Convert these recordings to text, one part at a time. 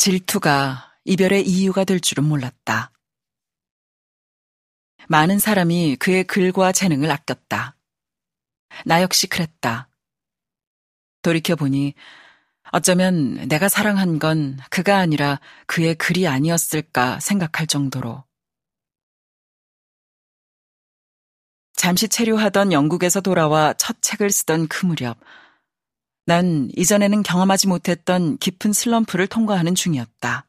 질투가 이별의 이유가 될 줄은 몰랐다. 많은 사람이 그의 글과 재능을 아꼈다. 나 역시 그랬다. 돌이켜보니 어쩌면 내가 사랑한 건 그가 아니라 그의 글이 아니었을까 생각할 정도로. 잠시 체류하던 영국에서 돌아와 첫 책을 쓰던 그 무렵, 난 이전에는 경험하지 못했던 깊은 슬럼프를 통과하는 중이었다.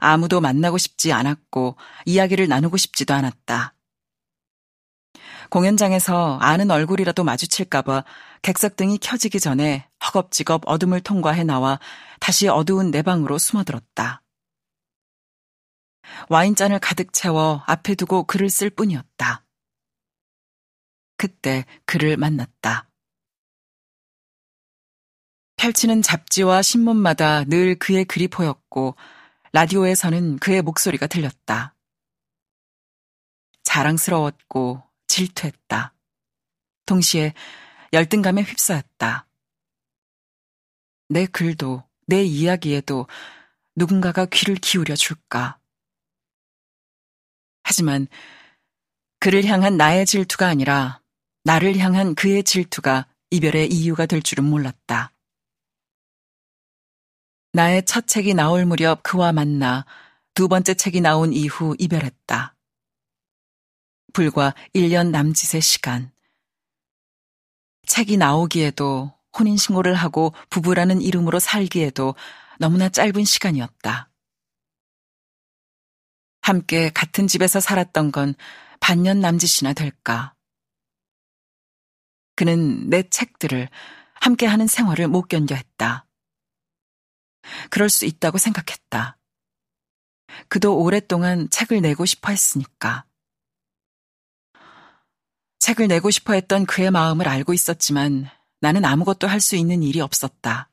아무도 만나고 싶지 않았고 이야기를 나누고 싶지도 않았다. 공연장에서 아는 얼굴이라도 마주칠까봐 객석등이 켜지기 전에 허겁지겁 어둠을 통과해 나와 다시 어두운 내 방으로 숨어들었다. 와인잔을 가득 채워 앞에 두고 글을 쓸 뿐이었다. 그때 그를 만났다. 펼치는 잡지와 신문마다 늘 그의 글이 보였고 라디오에서는 그의 목소리가 들렸다. 자랑스러웠고 질투했다. 동시에 열등감에 휩싸였다. 내 글도, 내 이야기에도 누군가가 귀를 기울여 줄까. 하지만 그를 향한 나의 질투가 아니라 나를 향한 그의 질투가 이별의 이유가 될 줄은 몰랐다. 나의 첫 책이 나올 무렵 그와 만나 두 번째 책이 나온 이후 이별했다. 불과 1년 남짓의 시간. 책이 나오기에도 혼인신고를 하고 부부라는 이름으로 살기에도 너무나 짧은 시간이었다. 함께 같은 집에서 살았던 건 반년 남짓이나 될까. 그는 내 책들을 함께 하는 생활을 못 견뎌 했다. 그럴 수 있다고 생각했다. 그도 오랫동안 책을 내고 싶어 했으니까. 책을 내고 싶어 했던 그의 마음을 알고 있었지만 나는 아무것도 할 수 있는 일이 없었다.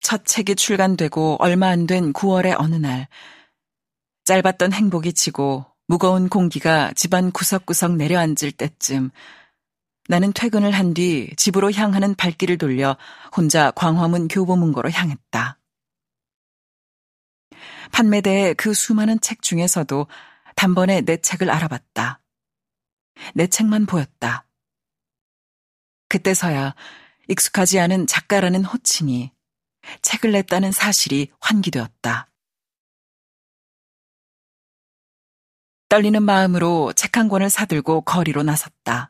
첫 책이 출간되고 얼마 안 된 9월의 어느 날, 짧았던 행복이 지고 무거운 공기가 집안 구석구석 내려앉을 때쯤 나는 퇴근을 한 뒤 집으로 향하는 발길을 돌려 혼자 광화문 교보문고로 향했다. 판매대의 그 수많은 책 중에서도 단번에 내 책을 알아봤다. 내 책만 보였다. 그때서야 익숙하지 않은 작가라는 호칭이 책을 냈다는 사실이 환기되었다. 떨리는 마음으로 책 한 권을 사들고 거리로 나섰다.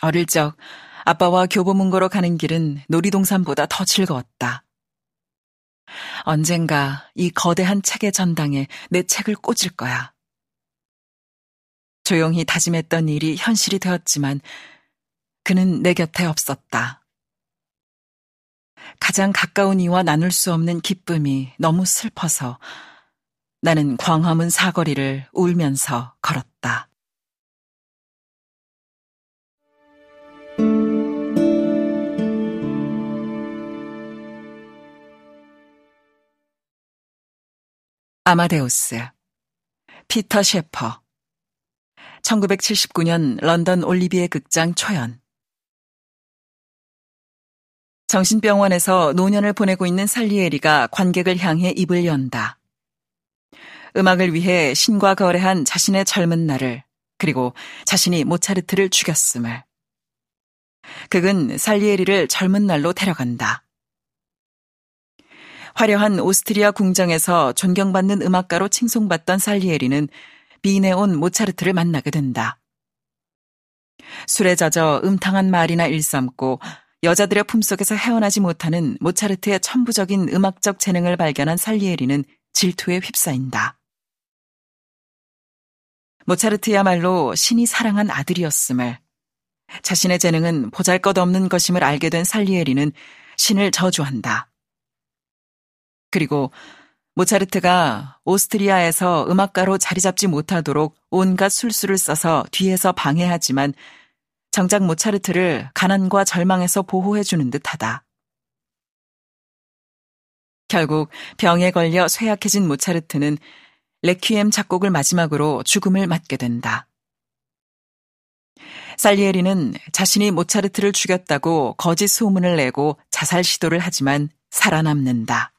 어릴 적 아빠와 교보문고로 가는 길은 놀이동산보다 더 즐거웠다. 언젠가 이 거대한 책의 전당에 내 책을 꽂을 거야. 조용히 다짐했던 일이 현실이 되었지만 그는 내 곁에 없었다. 가장 가까운 이와 나눌 수 없는 기쁨이 너무 슬퍼서 나는 광화문 사거리를 울면서 걸었다. 아마데우스 피터 셰퍼 1979년 런던 올리비에 극장 초연 정신병원에서 노년을 보내고 있는 살리에리가 관객을 향해 입을 연다. 음악을 위해 신과 거래한 자신의 젊은 날을 그리고 자신이 모차르트를 죽였음을. 극은 살리에리를 젊은 날로 데려간다. 화려한 오스트리아 궁정에서 존경받는 음악가로 칭송받던 살리에리는 빈에 온 모차르트를 만나게 된다. 술에 젖어 음탕한 말이나 일삼고 여자들의 품속에서 헤어나지 못하는 모차르트의 천부적인 음악적 재능을 발견한 살리에리는 질투에 휩싸인다. 모차르트야말로 신이 사랑한 아들이었음을 자신의 재능은 보잘것없는 것임을 알게 된 살리에리는 신을 저주한다. 그리고 모차르트가 오스트리아에서 음악가로 자리 잡지 못하도록 온갖 술수를 써서 뒤에서 방해하지만 정작 모차르트를 가난과 절망에서 보호해주는 듯하다. 결국 병에 걸려 쇠약해진 모차르트는 레퀴엠 작곡을 마지막으로 죽음을 맞게 된다. 살리에리는 자신이 모차르트를 죽였다고 거짓 소문을 내고 자살 시도를 하지만 살아남는다.